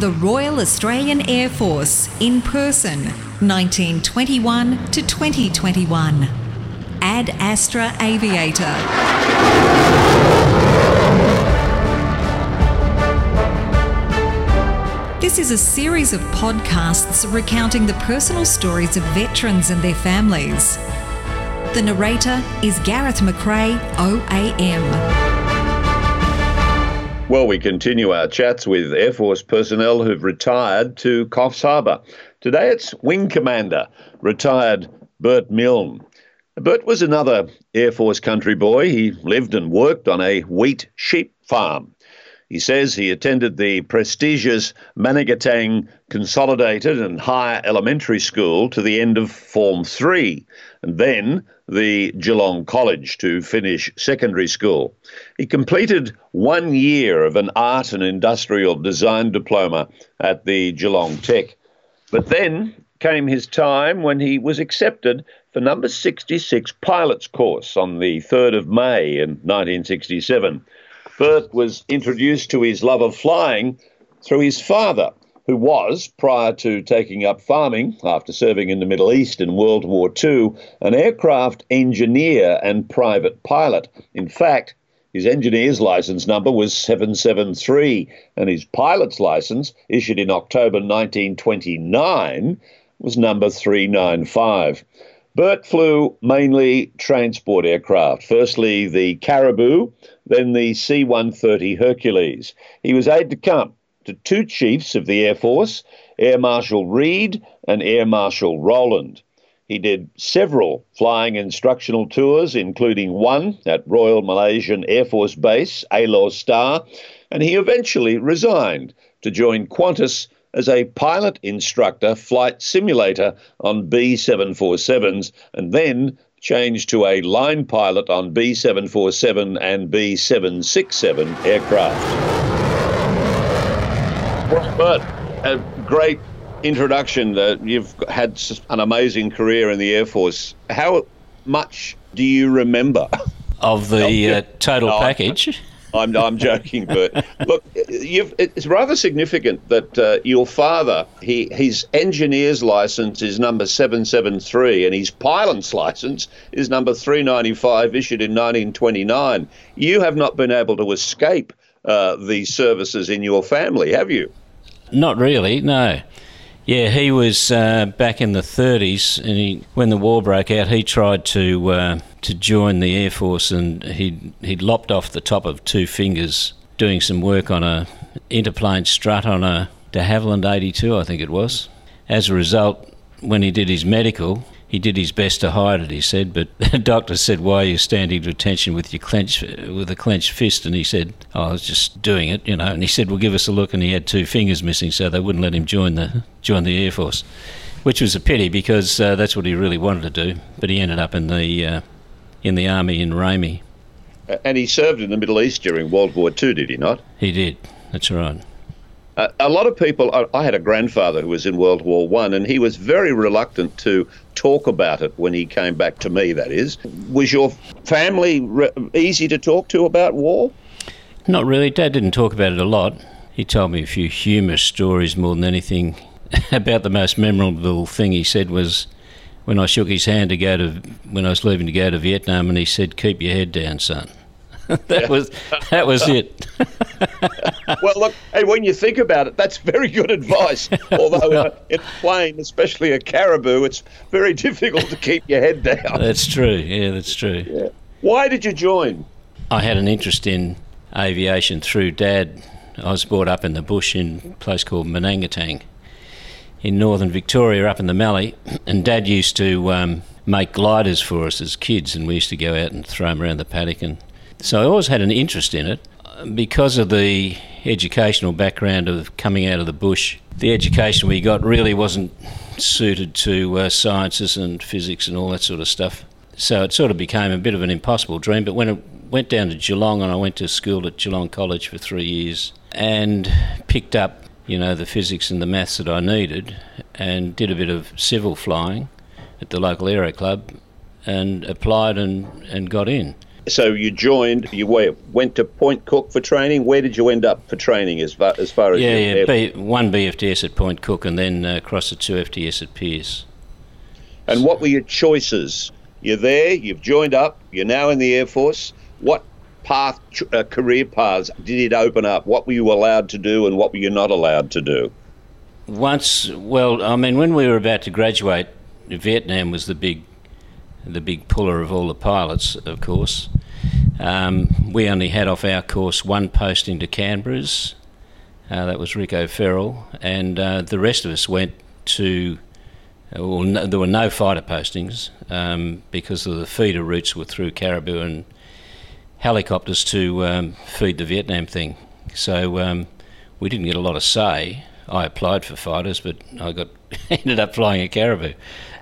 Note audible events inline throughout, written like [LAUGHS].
The Royal Australian Air Force in person, 1921 to 2021. Ad Astra Aviator. This is a series of podcasts recounting the personal stories of veterans and their families. The narrator is Gareth McRae, OAM. Well, we continue our chats with Air Force personnel who've retired to Coffs Harbour. Today it's Wing Commander, retired Bert Milne. Bert was another Air Force country boy. He lived and worked on a wheat sheep farm. He says he attended the prestigious Manangatang Consolidated and Higher Elementary School to the end of Form 3, and then the Geelong College to finish secondary school. He completed one year of an art and industrial design diploma at the Geelong Tech. But then came his time when he was accepted for number 66 pilot's course on the 3rd of May in 1967. Bert was introduced to his love of flying through his father, who was, prior to taking up farming after serving in the Middle East in World War II, an aircraft engineer and private pilot. In fact, his engineer's license number was 773, and his pilot's license, issued in October 1929, was number 395. Bert flew mainly transport aircraft, firstly the Caribou, then the C 130 Hercules. He was aide de camp to two chiefs of the Air Force, Air Marshal Reid and Air Marshal Rowland. He did several flying instructional tours, including one at Royal Malaysian Air Force Base, Alor Star, and he eventually resigned to join Qantas as a pilot instructor flight simulator on B 747s and then changed to a line pilot on B 747 and B 767 aircraft. But a great introduction. Uh, you've had an amazing career in the Air Force. How much do you remember? Of the uh, total package? I'm, I'm joking, but [LAUGHS] look, it's rather significant that uh, your father, he, his engineer's license is number 773 and his pilot's license is number 395, issued in 1929. You have not been able to escape uh, these services in your family, have you? Not really, no. Yeah, he was uh, back in the 30s, and he, when the war broke out, he tried to uh, to join the air force, and he he lopped off the top of two fingers doing some work on a interplane strut on a de Havilland 82, I think it was. As a result, when he did his medical, he did his best to hide it, he said, but [LAUGHS] the doctor said, Why are you standing to attention with your clenched with a clenched fist? And he said, oh, I was just doing it, you know. And he said, Well give us a look and he had two fingers missing, so they wouldn't let him join the join the Air Force. Which was a pity because uh, that's what he really wanted to do. But he ended up in the uh, in the army in RAEME. And he served in the Middle East during World War II, did he not? He did. That's right. Uh, a lot of people. I, I, had a grandfather who was in World War One, and he was very reluctant to talk about it when he came back to me. That is, was your family re- easy to talk to about war? Not really. Dad didn't talk about it a lot. He told me a few humorous stories more than anything. [LAUGHS] about the most memorable thing he said was when I shook his hand to go to when I was leaving to go to Vietnam, and he said, "Keep your head down, son." [LAUGHS] that was that was it. [LAUGHS] well, look, hey, when you think about it, that's very good advice. [LAUGHS] Although uh, in a plane, especially a caribou, it's very difficult to keep your head down. That's true. Yeah, that's true. Yeah. Why did you join? I had an interest in aviation through Dad. I was brought up in the bush in a place called Manangatang in northern Victoria, up in the Mallee, [CLEARS THROAT] and Dad used to um, make gliders for us as kids, and we used to go out and throw them around the paddock and so I always had an interest in it. Because of the educational background of coming out of the bush, the education we got really wasn't suited to uh, sciences and physics and all that sort of stuff. So it sort of became a bit of an impossible dream. But when it went down to Geelong and I went to school at Geelong College for three years and picked up, you know, the physics and the maths that I needed and did a bit of civil flying at the local aero club and applied and, and got in So you joined, you went to Point Cook for training. Where did you end up for training as far as, far as yeah, yeah, B, one BFTS at Point Cook and then uh, across the two FTS at Pearce. And what were your choices? You're there, you've joined up, you're now in the Air Force. What path, uh, career paths did it open up? What were you allowed to do and what were you not allowed to do? Once, well, I mean, when we were about to graduate, Vietnam was the big, the big puller of all the pilots, of course. Um, we only had off our course one posting to Canberra's. Uh, that was Rico O'Farrell, and uh, the rest of us went to. Well, no, there were no fighter postings um, because of the feeder routes were through Caribou and helicopters to um, feed the Vietnam thing. So um, we didn't get a lot of say. I applied for fighters, but I got [LAUGHS] ended up flying a Caribou.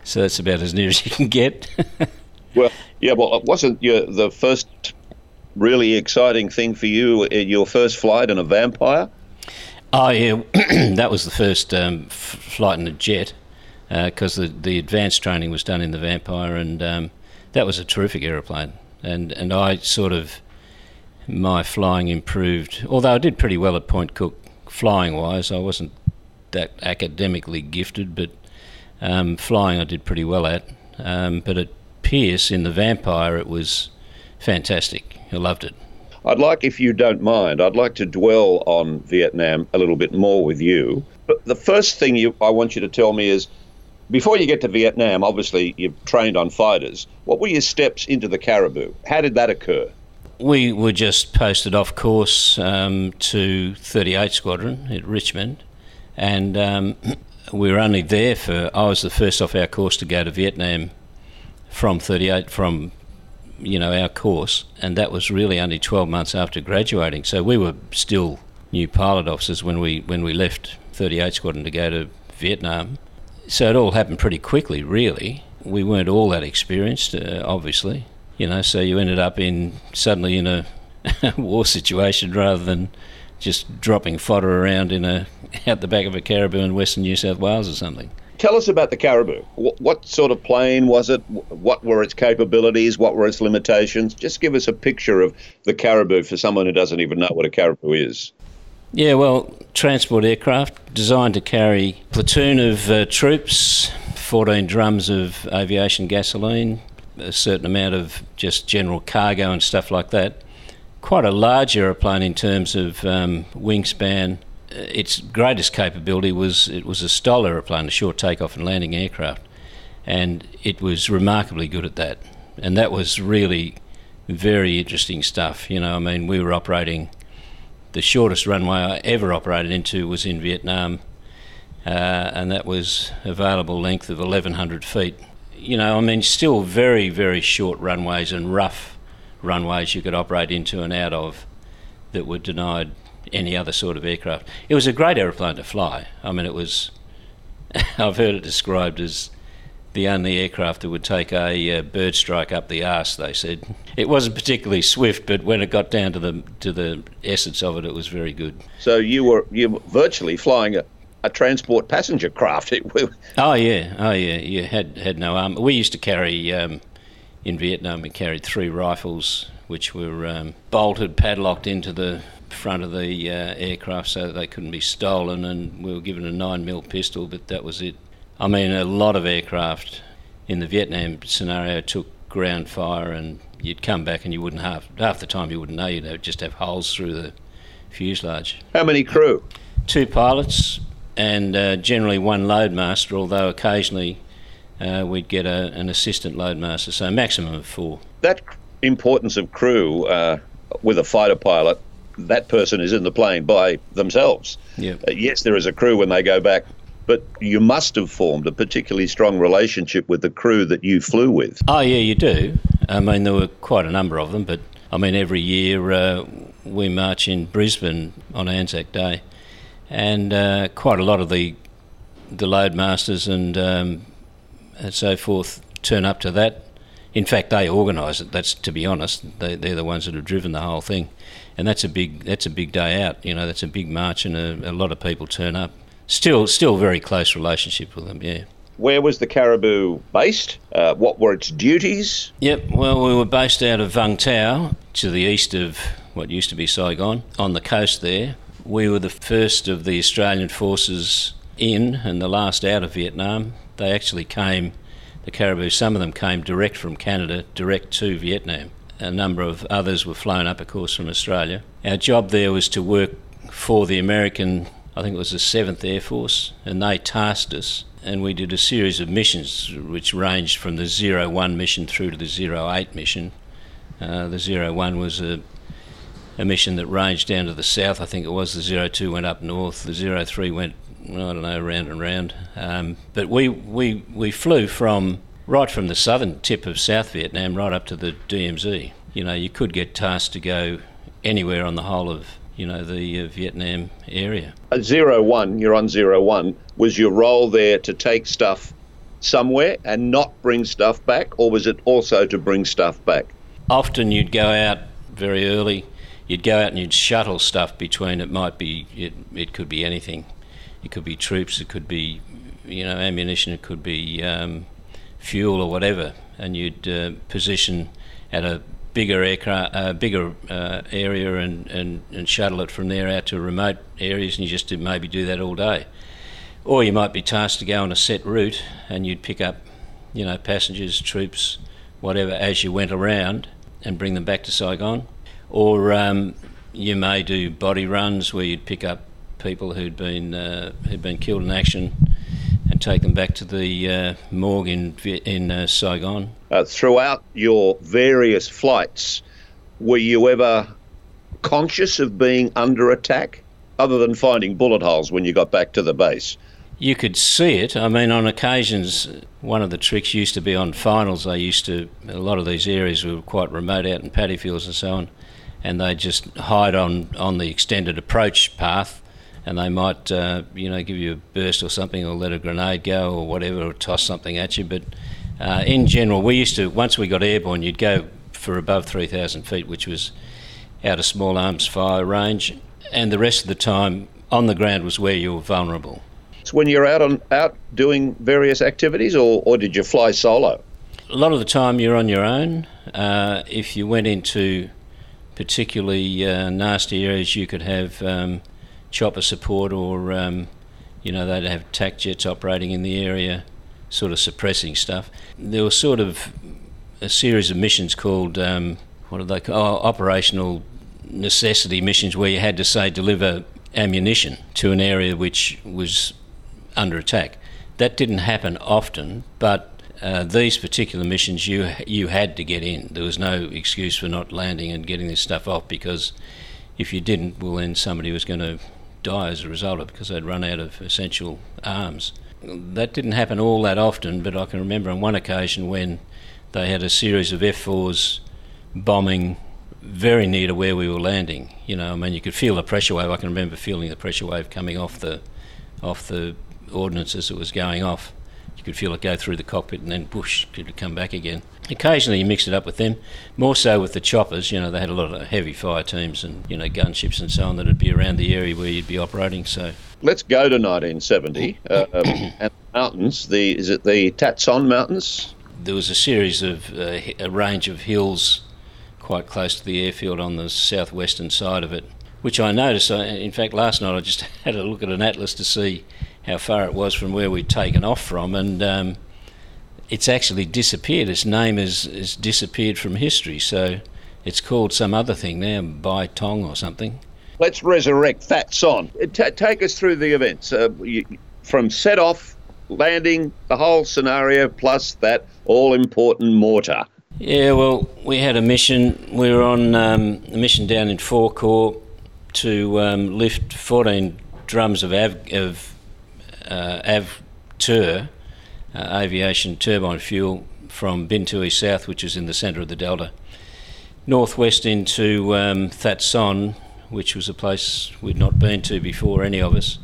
So that's about as near as you can get. [LAUGHS] well, yeah, well, it wasn't your, the first really exciting thing for you uh, your first flight in a Vampire? Oh, yeah, [CLEARS THROAT] that was the first um, f- flight in a jet because uh, the, the advanced training was done in the Vampire, and um, that was a terrific aeroplane. And, and I sort of, my flying improved, although I did pretty well at Point Cook flying wise. I wasn't that academically gifted, but um, flying I did pretty well at. Um, but at Pearce in the Vampire, it was fantastic. I loved it. I'd like, if you don't mind, I'd like to dwell on Vietnam a little bit more with you. But the first thing you, I want you to tell me is before you get to Vietnam, obviously you've trained on fighters. What were your steps into the Caribou? How did that occur? We were just posted off course um, to 38 Squadron at Richmond, and um, we were only there for. I was the first off our course to go to Vietnam from 38 from you know our course, and that was really only 12 months after graduating. So we were still new pilot officers when we when we left 38 Squadron to go to Vietnam. So it all happened pretty quickly, really. We weren't all that experienced, uh, obviously you know, so you ended up in suddenly in a [LAUGHS] war situation rather than just dropping fodder around in a [LAUGHS] out the back of a caribou in western New South Wales or something. Tell us about the caribou. What, what, sort of plane was it? What were its capabilities? What were its limitations? Just give us a picture of the caribou for someone who doesn't even know what a caribou is. Yeah, well, transport aircraft designed to carry platoon of uh, troops, 14 drums of aviation gasoline, a certain amount of just general cargo and stuff like that. Quite a large aeroplane in terms of um, wingspan. Uh, its greatest capability was it was a stall aeroplane, a short takeoff and landing aircraft, and it was remarkably good at that. And that was really very interesting stuff. You know, I mean, we were operating the shortest runway I ever operated into was in Vietnam, uh, and that was available length of 1,100 feet you know, I mean, still very, very short runways and rough runways you could operate into and out of that were denied any other sort of aircraft. It was a great aeroplane to fly. I mean, it was, [LAUGHS] I've heard it described as the only aircraft that would take a uh, bird strike up the arse. They said it wasn't particularly swift, but when it got down to the to the essence of it, it was very good. So you were you were virtually flying a, a transport passenger craft. [LAUGHS] oh yeah, oh yeah. You had had no arm. We used to carry um, in Vietnam. We carried three rifles, which were um, bolted, padlocked into the front of the uh, aircraft so that they couldn't be stolen. And we were given a nine mil pistol, but that was it. I mean, a lot of aircraft in the Vietnam scenario took ground fire, and you'd come back and you wouldn't have half the time you wouldn't know. You'd just have holes through the fuselage. How many crew? Two pilots, and uh, generally one loadmaster, although occasionally uh, we'd get a, an assistant loadmaster, so maximum of four. That importance of crew uh, with a fighter pilot, that person is in the plane by themselves. Yep. Uh, yes, there is a crew when they go back, but you must have formed a particularly strong relationship with the crew that you flew with. Oh, yeah, you do. I mean, there were quite a number of them, but I mean, every year uh, we march in Brisbane on Anzac Day and uh, quite a lot of the the loadmasters and um, and so forth turn up to that. In fact, they organise it. That's to be honest, they, they're the ones that have driven the whole thing, and that's a big that's a big day out. You know, that's a big march, and a, a lot of people turn up. Still, still very close relationship with them. Yeah. where was the Caribou based? Uh, what were its duties? Yep, well, we were based out of Vung Tau to the east of what used to be Saigon on the coast there. We were the first of the Australian forces in and the last out of Vietnam. They actually came, the Caribou, some of them came direct from Canada, direct to Vietnam. A number of others were flown up, of course, from Australia. Our job there was to work for the American, I think it was the 7th Air Force, and they tasked us. And we did a series of missions which ranged from the 01 mission through to the 08 mission. Uh, the 01 was a, a mission that ranged down to the south, I think it was. The 02 went up north, the 03 went, I don't know, round and round. Um, but we, we, we flew from right from the southern tip of South Vietnam right up to the DMZ. You know, you could get tasked to go anywhere on the whole of you know the uh, Vietnam area. Zero one, you're on zero one. Was your role there to take stuff somewhere and not bring stuff back, or was it also to bring stuff back? Often you'd go out very early. You'd go out and you'd shuttle stuff between. It might be it, it could be anything. It could be troops. It could be you know ammunition. It could be um, fuel or whatever. And you'd uh, position at a bigger aircraft, uh, bigger uh, area, and, and, and shuttle it from there out to remote areas, and you just maybe do that all day. Or you might be tasked to go on a set route, and you'd pick up, you know, passengers, troops, whatever, as you went around, and bring them back to Saigon. Or um, you may do body runs where you'd pick up people who'd been uh, who'd been killed in action and take them back to the uh, morgue in, in uh, Saigon. Uh, throughout your various flights, were you ever conscious of being under attack, other than finding bullet holes when you got back to the base? You could see it. I mean, on occasions, one of the tricks used to be on finals. They used to, a lot of these areas were quite remote out in paddy fields and so on, and they just hide on, on the extended approach path and they might, uh, you know, give you a burst or something, or let a grenade go, or whatever, or toss something at you. But uh, in general, we used to once we got airborne, you'd go for above 3,000 feet, which was out of small arms fire range, and the rest of the time on the ground was where you were vulnerable. So when you're out on out doing various activities, or, or did you fly solo? A lot of the time you're on your own. Uh, if you went into particularly uh, nasty areas, you could have um, chopper support or, um, you know, they'd have TAC jets operating in the area, sort of suppressing stuff. There was sort of a series of missions called, um, what are they called? Oh, operational necessity missions where you had to, say, deliver ammunition to an area which was under attack. That didn't happen often, but uh, these particular missions you you had to get in. There was no excuse for not landing and getting this stuff off because if you didn't, well, then somebody was going to die as a result of it because they'd run out of essential arms. That didn't happen all that often, but I can remember on one occasion when they had a series of F4s bombing very near to where we were landing. You know, I mean, you could feel the pressure wave. I can remember feeling the pressure wave coming off the off the ordnance as it was going off You could feel it go through the cockpit and then whoosh, could come back again. Occasionally you mixed it up with them, more so with the choppers. You know, they had a lot of heavy fire teams and, you know, gunships and so on that would be around the area where you'd be operating. So let's go to 1970 uh, um, [COUGHS] and mountains. The is it the Tatson Mountains? There was a series of uh, a range of hills quite close to the airfield on the southwestern side of it, which I noticed. I, in fact, last night I just [LAUGHS] had a look at an atlas to see how far it was from where we'd taken off from, and um, it's actually disappeared. Its name has, has disappeared from history, so it's called some other thing now, Bai Tong or something. Let's resurrect That Son. T- take us through the events uh, you, from set off, landing, the whole scenario, plus that all important mortar. Yeah, well, we had a mission. We were on um, a mission down in Four Corps to um, lift 14 drums of, av- of uh, AVTUR, uh, aviation turbine fuel, from Bintui South, which is in the centre of the delta, northwest into um, That Son, which was a place we'd not been to before, any of us,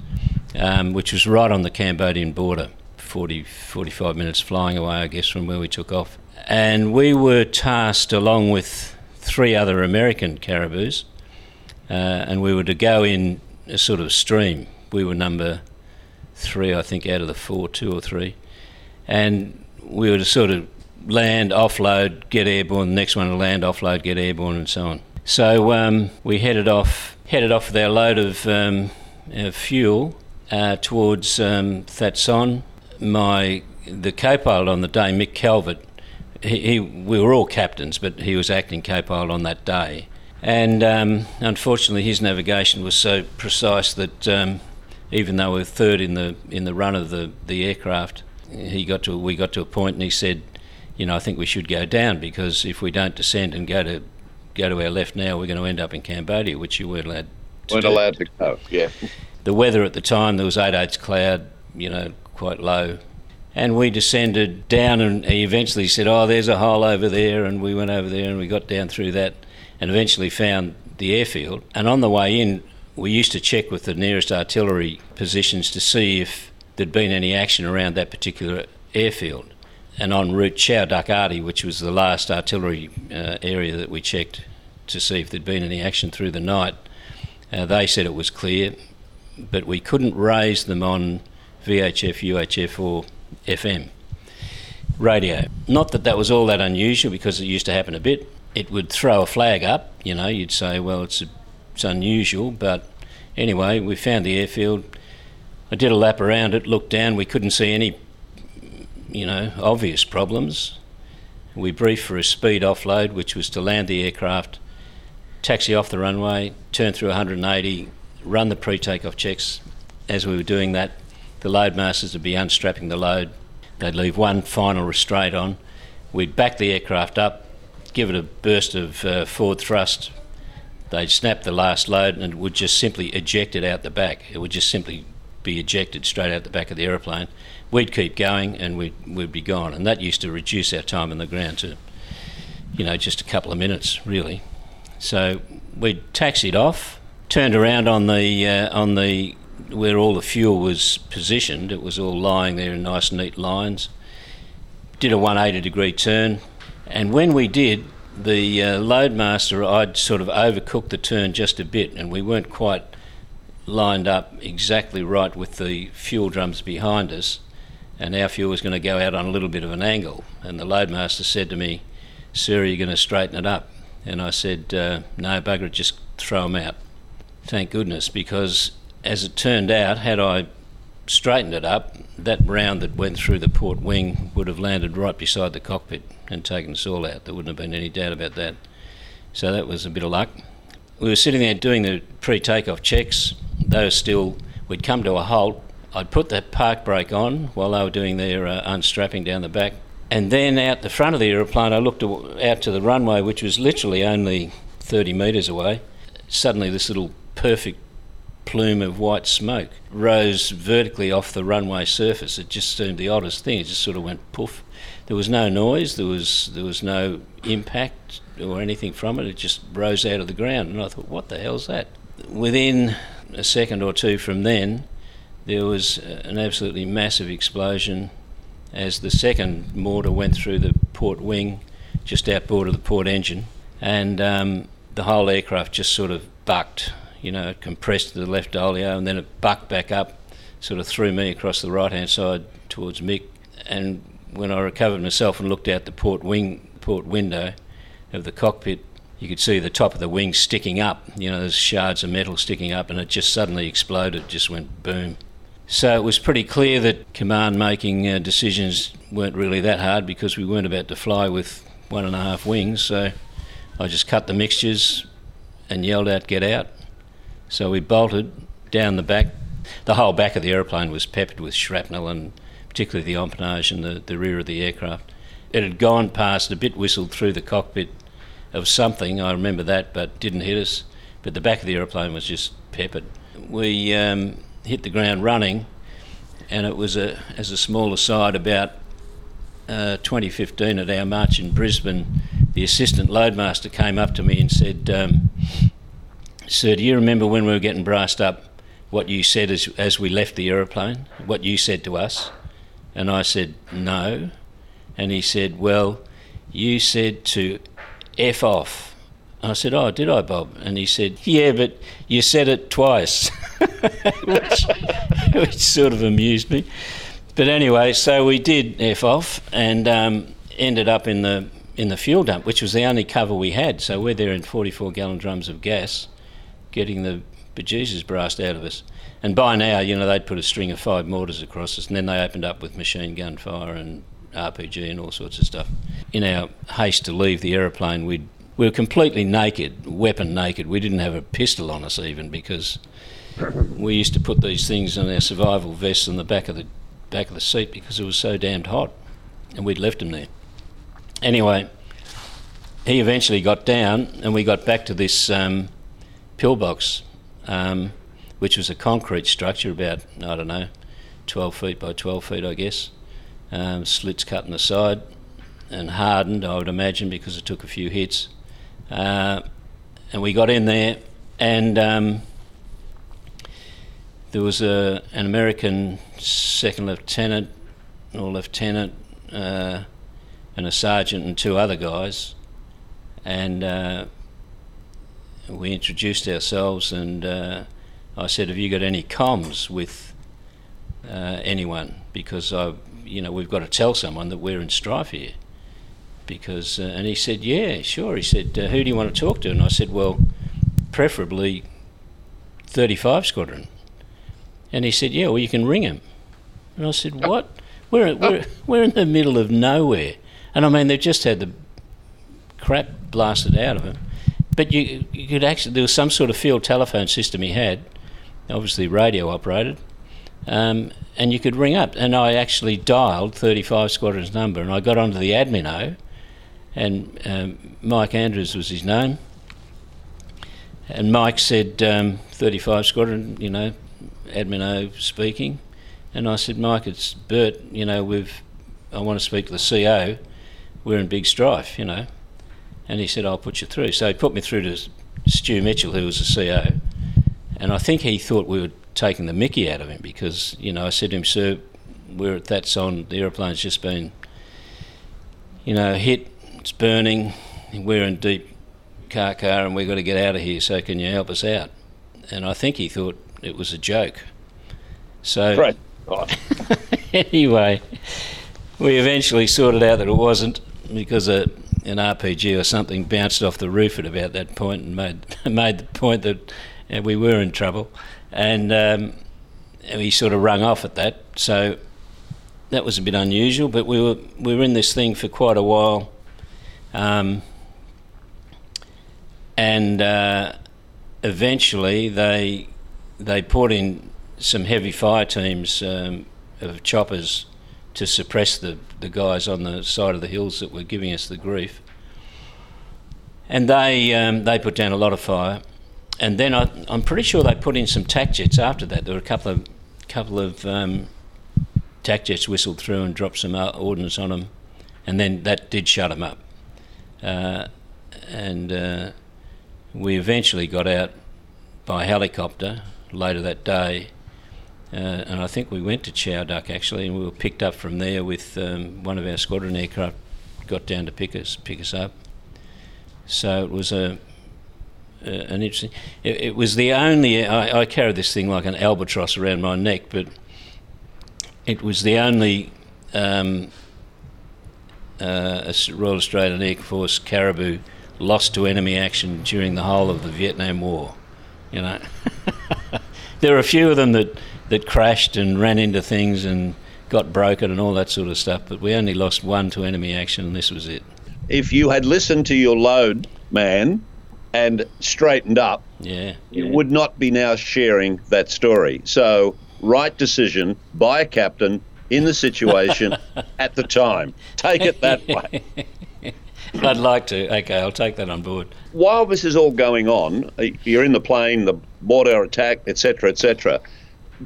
um, which was right on the Cambodian border, 40, 45 minutes flying away, I guess, from where we took off. And we were tasked along with three other American caribous, uh, and we were to go in a sort of stream. We were number three, I think, out of the four, two or three. And we were to sort of land, offload, get airborne. The next one to land, offload, get airborne, and so on. So um, we headed off, headed off with our load of, um, fuel uh, towards um, That Son. My the co-pilot on the day, Mick Calvert, he, he, we were all captains, but he was acting co-pilot on that day. And um, unfortunately, his navigation was so precise that um, even though we were third in the in the run of the, the aircraft, he got to we got to a point and he said, you know, I think we should go down because if we don't descend and go to go to our left now, we're going to end up in Cambodia, which you weren't allowed. To weren't do. allowed to go. Yeah. The weather at the time there was eight eighths cloud, you know, quite low, and we descended down and he eventually said, "Oh, there's a hole over there," and we went over there and we got down through that, and eventually found the airfield. And on the way in, we used to check with the nearest artillery positions to see if there'd been any action around that particular airfield. And en route Chau Doc Arty, which was the last artillery uh, area that we checked to see if there'd been any action through the night, uh, they said it was clear, but we couldn't raise them on VHF, UHF, or FM radio. Not that that was all that unusual because it used to happen a bit. It would throw a flag up, you know, you'd say, well, it's, a, it's unusual, but anyway, we found the airfield. I did a lap around it, looked down, we couldn't see any, you know, obvious problems. We briefed for a speed offload, which was to land the aircraft, taxi off the runway, turn through 180, run the pre takeoff checks. As we were doing that, the loadmasters would be unstrapping the load. They'd leave one final restraint on. We'd back the aircraft up, give it a burst of uh, forward thrust. They'd snap the last load and would just simply eject it out the back. It would just simply be ejected straight out the back of the aeroplane. We'd keep going and we'd, we'd be gone. And that used to reduce our time on the ground to, you know, just a couple of minutes, really. So we'd taxied off, turned around on the uh, on the where all the fuel was positioned. It was all lying there in nice neat lines. Did a 180 degree turn, and when we did, the uh, loadmaster I'd sort of overcooked the turn just a bit, and we weren't quite lined up exactly right with the fuel drums behind us, and our fuel was going to go out on a little bit of an angle. And the loadmaster said to me, "Sir, are you going to straighten it up?" And I said, uh, "No, bugger it, just throw them out." Thank goodness, because as it turned out, had I straightened it up, that round that went through the port wing would have landed right beside the cockpit and taken us all out. There wouldn't have been any doubt about that. So that was a bit of luck. We were sitting there doing the pre takeoff checks. Were still, we'd come to a halt. I'd put the park brake on while they were doing their uh, unstrapping down the back. And then out the front of the aeroplane, I looked out to the runway, which was literally only 30 metres away. Suddenly, this little perfect plume of white smoke rose vertically off the runway surface. It just seemed the oddest thing. It just sort of went poof. There was no noise. There was there was no impact or anything from it. It just rose out of the ground, and I thought, what the hell's that? Within a second or two from then, there was an absolutely massive explosion as the second mortar went through the port wing, just outboard of the port engine, and um, the whole aircraft just sort of bucked you know, it compressed to the left oleo and then it bucked back up, sort of threw me across the right hand side towards Mick. And when I recovered myself and looked out the port wing, port window of the cockpit, you could see the top of the wing sticking up. You know, there's shards of metal sticking up, and it just suddenly exploded, just went boom. So it was pretty clear that command making uh, decisions weren't really that hard because we weren't about to fly with one and a half wings. So I just cut the mixtures and yelled out, "Get out!" So we bolted down the back. The whole back of the aeroplane was peppered with shrapnel and particularly the empennage and the, the rear of the aircraft. It had gone past, a bit whistled through the cockpit of something, I remember that, but didn't hit us. But the back of the aeroplane was just peppered. We um, hit the ground running, and it was, a, as a small aside, about uh, 2015 at our march in Brisbane, the assistant loadmaster came up to me and said, um, Sir, do you remember when we were getting brassed up what you said as, as we left the aeroplane? What you said to us? And I said, No. And he said, Well, you said to F off. I said, Oh, did I, Bob? And he said, Yeah, but you said it twice, [LAUGHS] which, which sort of amused me. But anyway, so we did F off and um, ended up in the in the fuel dump, which was the only cover we had. So we're there in 44 gallon drums of gas, getting the bejesus brast out of us. And by now, you know, they'd put a string of five mortars across us, and then they opened up with machine gun fire and RPG and all sorts of stuff. In our haste to leave the aeroplane, we'd, we were completely naked, weapon naked. We didn't have a pistol on us even because we used to put these things in our survival vests on the back of the back of the seat because it was so damned hot, and we'd left them there. Anyway, he eventually got down, and we got back to this um, pillbox, um, which was a concrete structure about I don't know, 12 feet by 12 feet, I guess. Um, slits cut in the side and hardened, I would imagine, because it took a few hits. Uh, and we got in there, and um, there was a, an American second lieutenant or lieutenant uh, and a sergeant and two other guys, and uh, we introduced ourselves. And uh, I said, "Have you got any comms with uh, anyone? Because I, you know, we've got to tell someone that we're in strife here." Because uh, and he said, "Yeah, sure." He said, uh, "Who do you want to talk to?" And I said, "Well, preferably 35 Squadron." And he said, "Yeah, well, you can ring him." And I said, "What? We're we're we're in the middle of nowhere." And I mean, they've just had the crap blasted out of him. But you, you could actually, there was some sort of field telephone system he had, obviously radio operated, um, and you could ring up. And I actually dialed 35 Squadron's number, and I got onto the admin and um, Mike Andrews was his name. And Mike said, um, 35 Squadron, you know, admin speaking. And I said, Mike, it's Bert, you know, we've, I want to speak to the CO we're in big strife, you know. And he said, I'll put you through. So he put me through to Stu Mitchell, who was the CO. And I think he thought we were taking the mickey out of him because, you know, I said to him, Sir, we're at That Son, the aeroplane's just been, you know, hit, it's burning, we're in deep car car and we've got to get out of here, so can you help us out? And I think he thought it was a joke. So, right. [LAUGHS] anyway, we eventually sorted out that it wasn't because a, an RPG or something bounced off the roof at about that point and made [LAUGHS] made the point that uh, we were in trouble, and, um, we sort of rung off at that. So that was a bit unusual, but we were we were in this thing for quite a while, um, and uh, eventually they they put in some heavy fire teams um, of choppers to suppress the, the guys on the side of the hills that were giving us the grief. And they, um, they put down a lot of fire. And then I, am pretty sure they put in some tac jets after that. There were a couple of, couple of um, tac jets whistled through and dropped some ordnance on them. And then that did shut them up. Uh, and uh, we eventually got out by helicopter later that day uh, and I think we went to Chau Doc actually, and we were picked up from there with um, one of our squadron aircraft. Got down to pick us pick us up. So it was a, a an interesting. It, it, was the only. I, I carried this thing like an albatross around my neck, but it was the only um, uh, Royal Australian Air Force Caribou lost to enemy action during the whole of the Vietnam War. You know, [LAUGHS] there are a few of them that that crashed and ran into things and got broken and all that sort of stuff. But we only lost one to enemy action, and this was it. If you had listened to your load man and straightened up, yeah, you yeah. would not be now sharing that story. So, right decision by a captain in the situation [LAUGHS] at the time. Take it that way. [LAUGHS] I'd like to. Okay, I'll take that on board. While this is all going on, you're in the plane, the mortar attack, etc., etc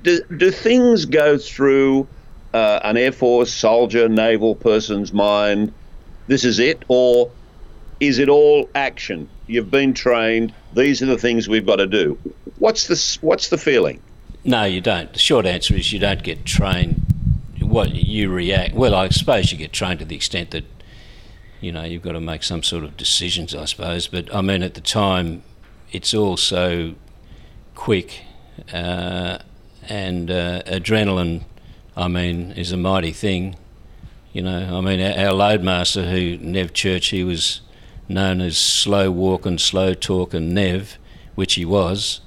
do, do things go through uh, an Air Force soldier, naval person's mind? This is it, or is it all action? You've been trained. These are the things we've got to do. What's the what's the feeling? No, you don't. The short answer is you don't get trained. What you react well, I suppose you get trained to the extent that you know you've got to make some sort of decisions, I suppose. But I mean, at the time, it's all so quick. Uh, and uh, adrenaline I mean, is a mighty thing. You know, I mean, our, our loadmaster, who Nev Church, he was known as slow walk and slow talk and Nev, which he was,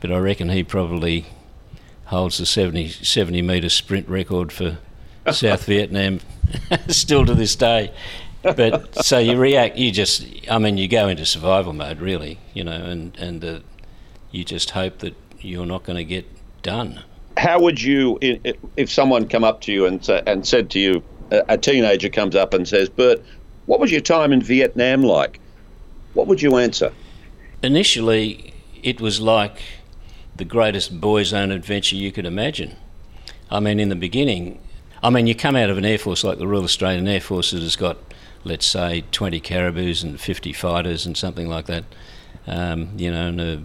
but I reckon he probably holds the 70, 70 metre sprint record for [LAUGHS] South Vietnam [LAUGHS] still to this day. But so you react, you just, I mean, you go into survival mode, really, you know, and, and uh, you just hope that you're not going to get done. How would you, if someone come up to you and, and said to you, a teenager comes up and says, Bert, what was your time in Vietnam like? What would you answer? Initially, it was like the greatest boy's own adventure you could imagine. I mean, in the beginning, I mean, you come out of an air force like the Royal Australian Air Force that has got, let's say, 20 Caribous and 50 fighters and something like that, um, you know, and uh,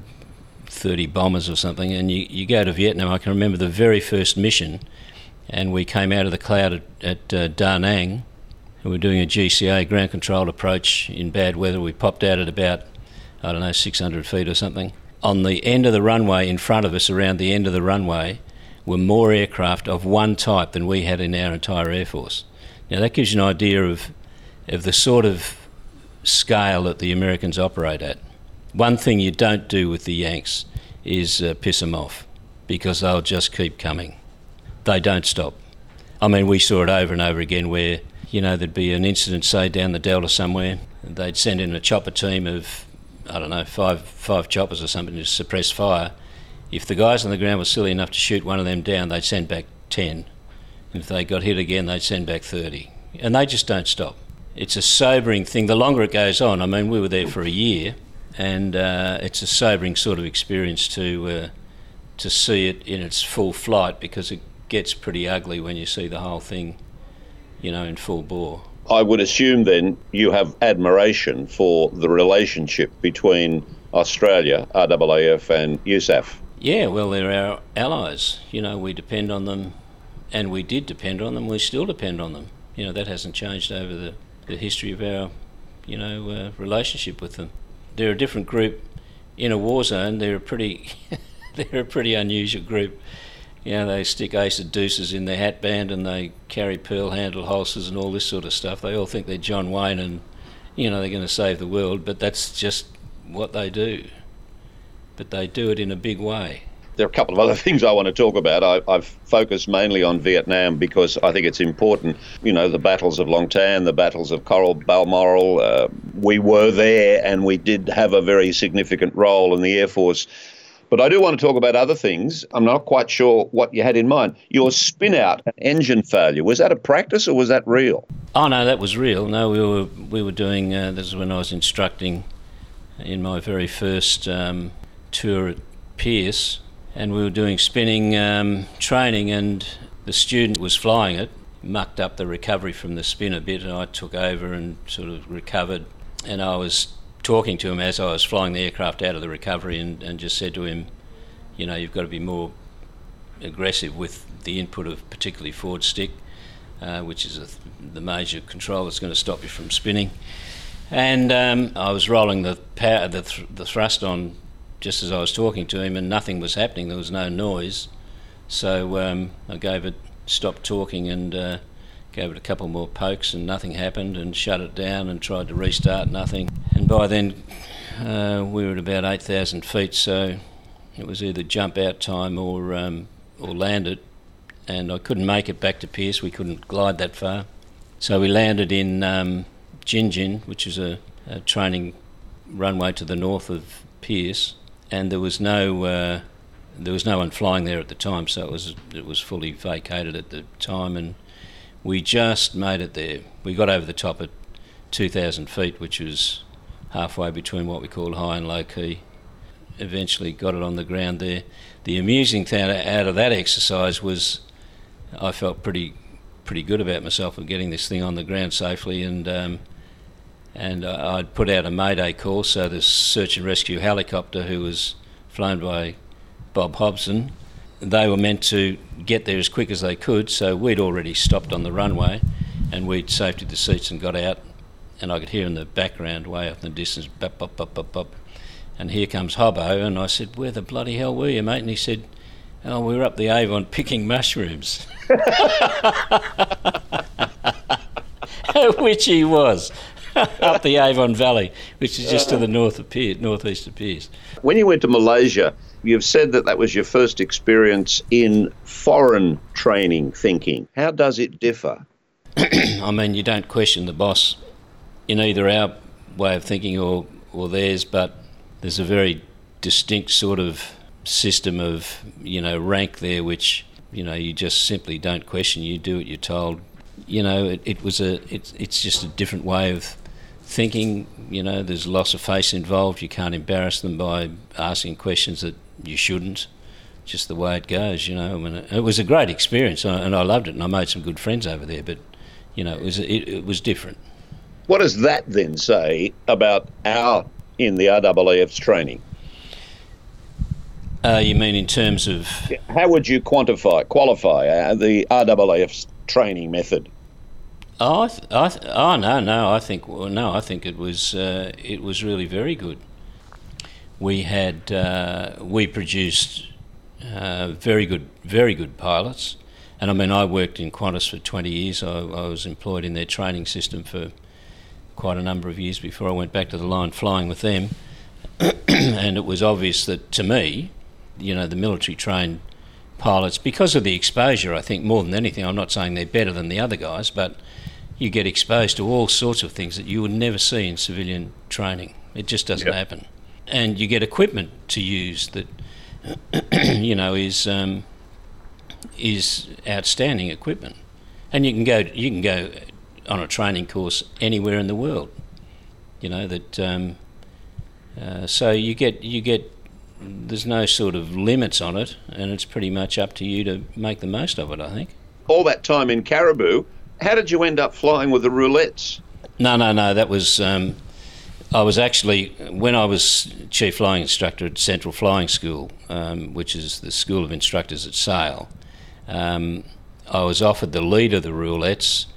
30 bombers or something, and you, you go to Vietnam. I can remember the very first mission, and we came out of the cloud at, at uh, Da Nang, and we were doing a GCA ground controlled approach in bad weather. We popped out at about, I don't know, 600 feet or something. On the end of the runway in front of us, around the end of the runway, were more aircraft of one type than we had in our entire Air Force. Now, that gives you an idea of, of the sort of scale that the Americans operate at. One thing you don't do with the Yanks is uh, piss them off because they'll just keep coming. They don't stop. I mean, we saw it over and over again where, you know, there'd be an incident, say, down the Delta somewhere. They'd send in a chopper team of, I don't know, five, five choppers or something to suppress fire if the guys on the ground were silly enough to shoot one of them down, they'd send back 10. And if they got hit again, they'd send back 30. And they just don't stop. It's a sobering thing. The longer it goes on, I mean, we were there for a year, and uh, it's a sobering sort of experience to uh, to see it in its full flight because it gets pretty ugly when you see the whole thing, you know, in full bore. I would assume then you have admiration for the relationship between Australia, RAAF, and USAF. Yeah, well, they're our allies. You know, we depend on them, and we did depend on them. We still depend on them. You know, that hasn't changed over the, the history of our, you know, uh, relationship with them. They're a different group in a war zone. They're a pretty, [LAUGHS] they're a pretty unusual group. You know, they stick ace of deuces in their hat band and they carry pearl handle holsters and all this sort of stuff. They all think they're John Wayne and, you know, they're going to save the world, but that's just what they do but they do it in a big way. There are a couple of other [LAUGHS] things I want to talk about. I, have focused mainly on Vietnam because I think it's important. You know, the battles of Long Tan, the battles of Coral Balmoral. Uh, we were there and we did have a very significant role in the Air Force. But I do want to talk about other things. I'm not quite sure what you had in mind. Your spin out engine failure, was that a practice or was that real? Oh, no, that was real. No, we were, we were doing, uh, this is when I was instructing in my very first um, tour at Pearce, and we were doing spinning um, training, and the student was flying it, mucked up the recovery from the spin a bit, and I took over and sort of recovered. And I was talking to him as I was flying the aircraft out of the recovery, and, and just said to him, you know, you've got to be more aggressive with the input of particularly forward stick, uh, which is th- the major control that's going to stop you from spinning. And um, I was rolling the power, the, th- the thrust on just as I was talking to him, and nothing was happening. There was no noise, so um, I gave it, stopped talking, and uh, gave it a couple more pokes, and nothing happened, and shut it down, and tried to restart, nothing. And by then, uh, we were at about 8,000 feet, so it was either jump out time or um, or land it, and I couldn't make it back to Pearce. We couldn't glide that far, so we landed in um, which is a, a training runway to the north of Pearce. And there was no uh, there was no one flying there at the time, so it was it was fully vacated at the time, and we just made it there. We got over the top at 2,000 feet, which was halfway between what we call high and low key. Eventually, got it on the ground there. The amusing thing out of that exercise was I felt pretty pretty good about myself of getting this thing on the ground safely, and um, and I'd put out a mayday call. So the search and rescue helicopter, who was flown by Bob Hobson, they were meant to get there as quick as they could. So we'd already stopped on the runway, and we'd safety the seats and got out. And I could hear in the background, way up in the distance, bop bop bop bop bop. And here comes Hobbo, and I said, "Where the bloody hell were you, mate?" And he said, Oh, we were up the Avon picking mushrooms. [LAUGHS] which he was. [LAUGHS] up the Avon Valley, which is just to the north of Pearce, northeast of Pearce. When you went to Malaysia, you've said that that was your first experience in foreign training thinking. How does it differ? [CLEARS THROAT] I mean, you don't question the boss in either our way of thinking or, or theirs, but there's a very distinct sort of system of, you know, rank there, which, you know, you just simply don't question. You do what you're told. You know, it, it was a, it, it's just a different way of thinking. You know, there's loss of face involved. You can't embarrass them by asking questions that you shouldn't. Just the way it goes, you know. I mean, it was a great experience, and I loved it, and I made some good friends over there. But, you know, it was it, it was different. What does that then say about our in the RAAF's training? Uh, you mean in terms of how would you quantify qualify uh, the RAAF's training method? Oh, I th- I th- oh no, no. I think well, no. I think it was uh, it was really very good. We had uh, we produced uh, very good very good pilots, and I mean I worked in Qantas for twenty years. I, I was employed in their training system for quite a number of years before I went back to the line flying with them. [COUGHS] and it was obvious that to me, you know, the military trained pilots, because of the exposure, I think more than anything, I'm not saying they're better than the other guys, but you get exposed to all sorts of things that you would never see in civilian training. It just doesn't yep. happen. And you get equipment to use that, [CLEARS THROAT] you know, is um, is outstanding equipment. And you can go you can go on a training course anywhere in the world. You know that. Um, uh, so you get you get there's no sort of limits on it, and it's pretty much up to you to make the most of it. I think. All that time in Caribou, how did you end up flying with the roulettes? No, no, no. That was. Um, I was actually when I was chief flying instructor at Central Flying School, um, which is the school of instructors at Sale. Um, I was offered the lead of the roulettes,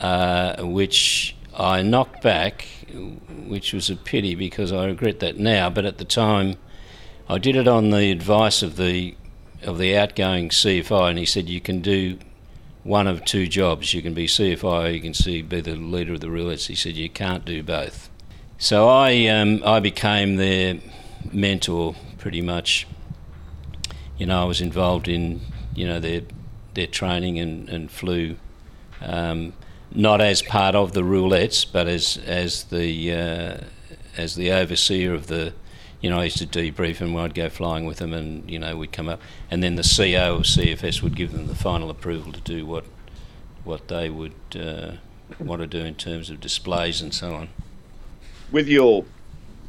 uh, which I knocked back, which was a pity because I regret that now. But at the time, I did it on the advice of the of the outgoing CFI, and he said you can do one of two jobs. You can be CFI, you can see, be the leader of the roulettes. He said you can't do both. So I um, I became their mentor pretty much. You know, I was involved in you know their their training and and flew. Um, not as part of the roulettes, but as as the uh, as the overseer of the you know, I used to debrief them. I'd go flying with them, and you know, we'd come up, and then the CO of CFS would give them the final approval to do what what they would uh, want to do in terms of displays and so on. With your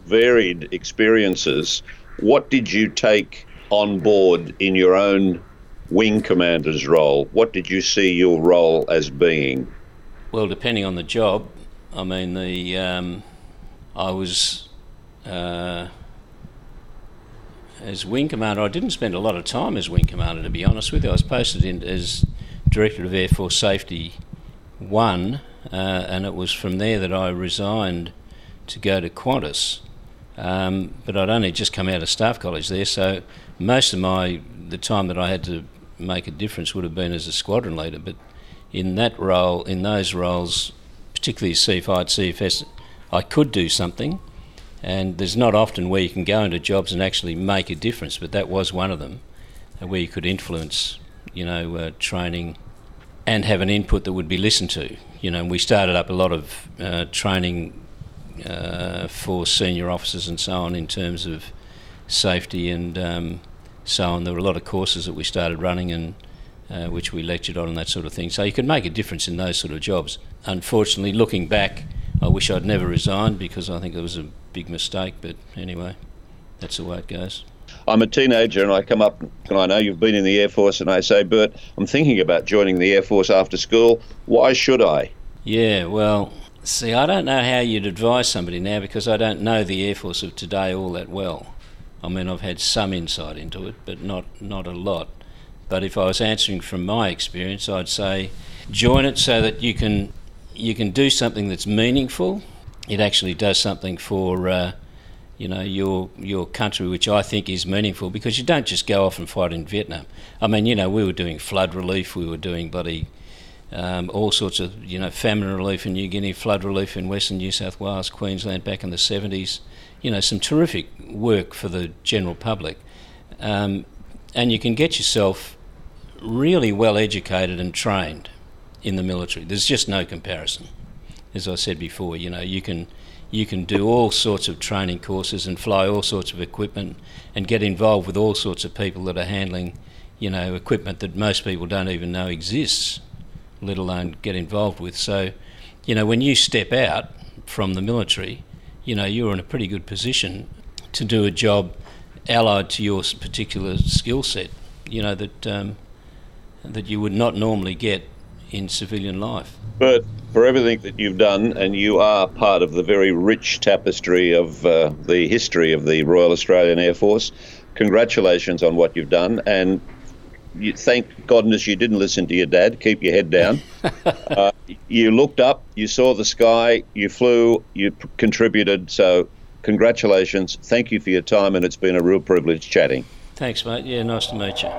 varied experiences, what did you take on board in your own wing commander's role? What did you see your role as being? Well, depending on the job, I mean, the um, I was. Uh, as wing commander, I didn't spend a lot of time as wing commander, to be honest with you. I was posted in as director of Air Force Safety One, uh, and it was from there that I resigned to go to Qantas. Um, but I'd only just come out of staff college there, so most of my the time that I had to make a difference would have been as a squadron leader. But in that role, in those roles, particularly CFI CFS, I could do something and there's not often where you can go into jobs and actually make a difference, but that was one of them, uh, where you could influence, you know, uh, training and have an input that would be listened to. You know, we started up a lot of uh, training uh, for senior officers and so on in terms of safety and um, so on. There were a lot of courses that we started running and uh, which we lectured on and that sort of thing. So you could make a difference in those sort of jobs. Unfortunately, looking back, I wish I'd never resigned because I think it was a big mistake. But anyway, that's the way it goes. I'm a teenager and I come up and I know you've been in the Air Force and I say, Bert, I'm thinking about joining the Air Force after school. Why should I? Yeah, well, see, I don't know how you'd advise somebody now because I don't know the Air Force of today all that well. I mean, I've had some insight into it, but not, not a lot. But if I was answering from my experience, I'd say join it so that you can you can do something that's meaningful. It actually does something for uh, you know, your your country, which I think is meaningful because you don't just go off and fight in Vietnam. I mean, you know, we were doing flood relief, we were doing bloody um, all sorts of, you know, famine relief in New Guinea, flood relief in Western New South Wales, Queensland back in the 70s. You know, some terrific work for the general public. Um, and you can get yourself really well educated and trained in the military. There's just no comparison. As I said before, you know, you can you can do all sorts of training courses and fly all sorts of equipment and get involved with all sorts of people that are handling, you know, equipment that most people don't even know exists, let alone get involved with. So, you know, when you step out from the military, you know, you're in a pretty good position to do a job allied to your particular skill set, you know, that um, that you would not normally get in civilian life. But for everything that you've done, and you are part of the very rich tapestry of uh, the history of the Royal Australian Air Force, congratulations on what you've done. And you, thank goodness you didn't listen to your dad. Keep your head down. [LAUGHS] uh, you looked up, you saw the sky, you flew, you p- contributed. So, congratulations. Thank you for your time, and it's been a real privilege chatting. Thanks, mate. Yeah, nice to meet you.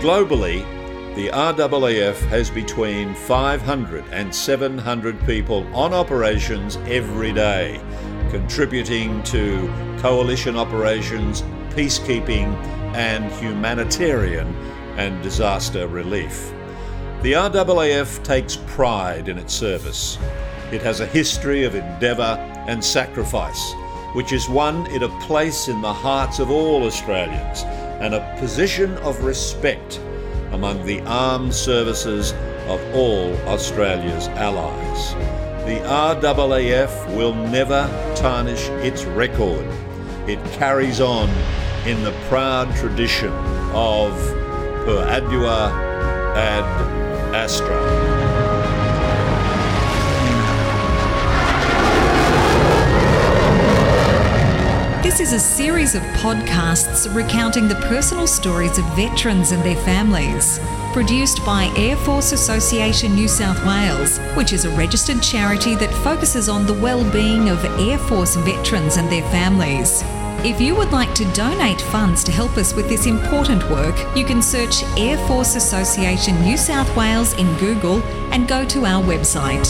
Globally, the RAAF has between 500 and 700 people on operations every day, contributing to coalition operations, peacekeeping, and humanitarian and disaster relief. The RAAF takes pride in its service. It has a history of endeavour and sacrifice, which has won it a place in the hearts of all Australians and a position of respect among the armed services of all Australia's allies. The RAAF will never tarnish its record. It carries on in the proud tradition of Per Ardua ad Astra. This is a series of podcasts recounting the personal stories of veterans and their families. Produced by Air Force Association New South Wales, which is a registered charity that focuses on the well-being of Air Force veterans and their families. If you would like to donate funds to help us with this important work, you can search Air Force Association New South Wales in Google and go to our website.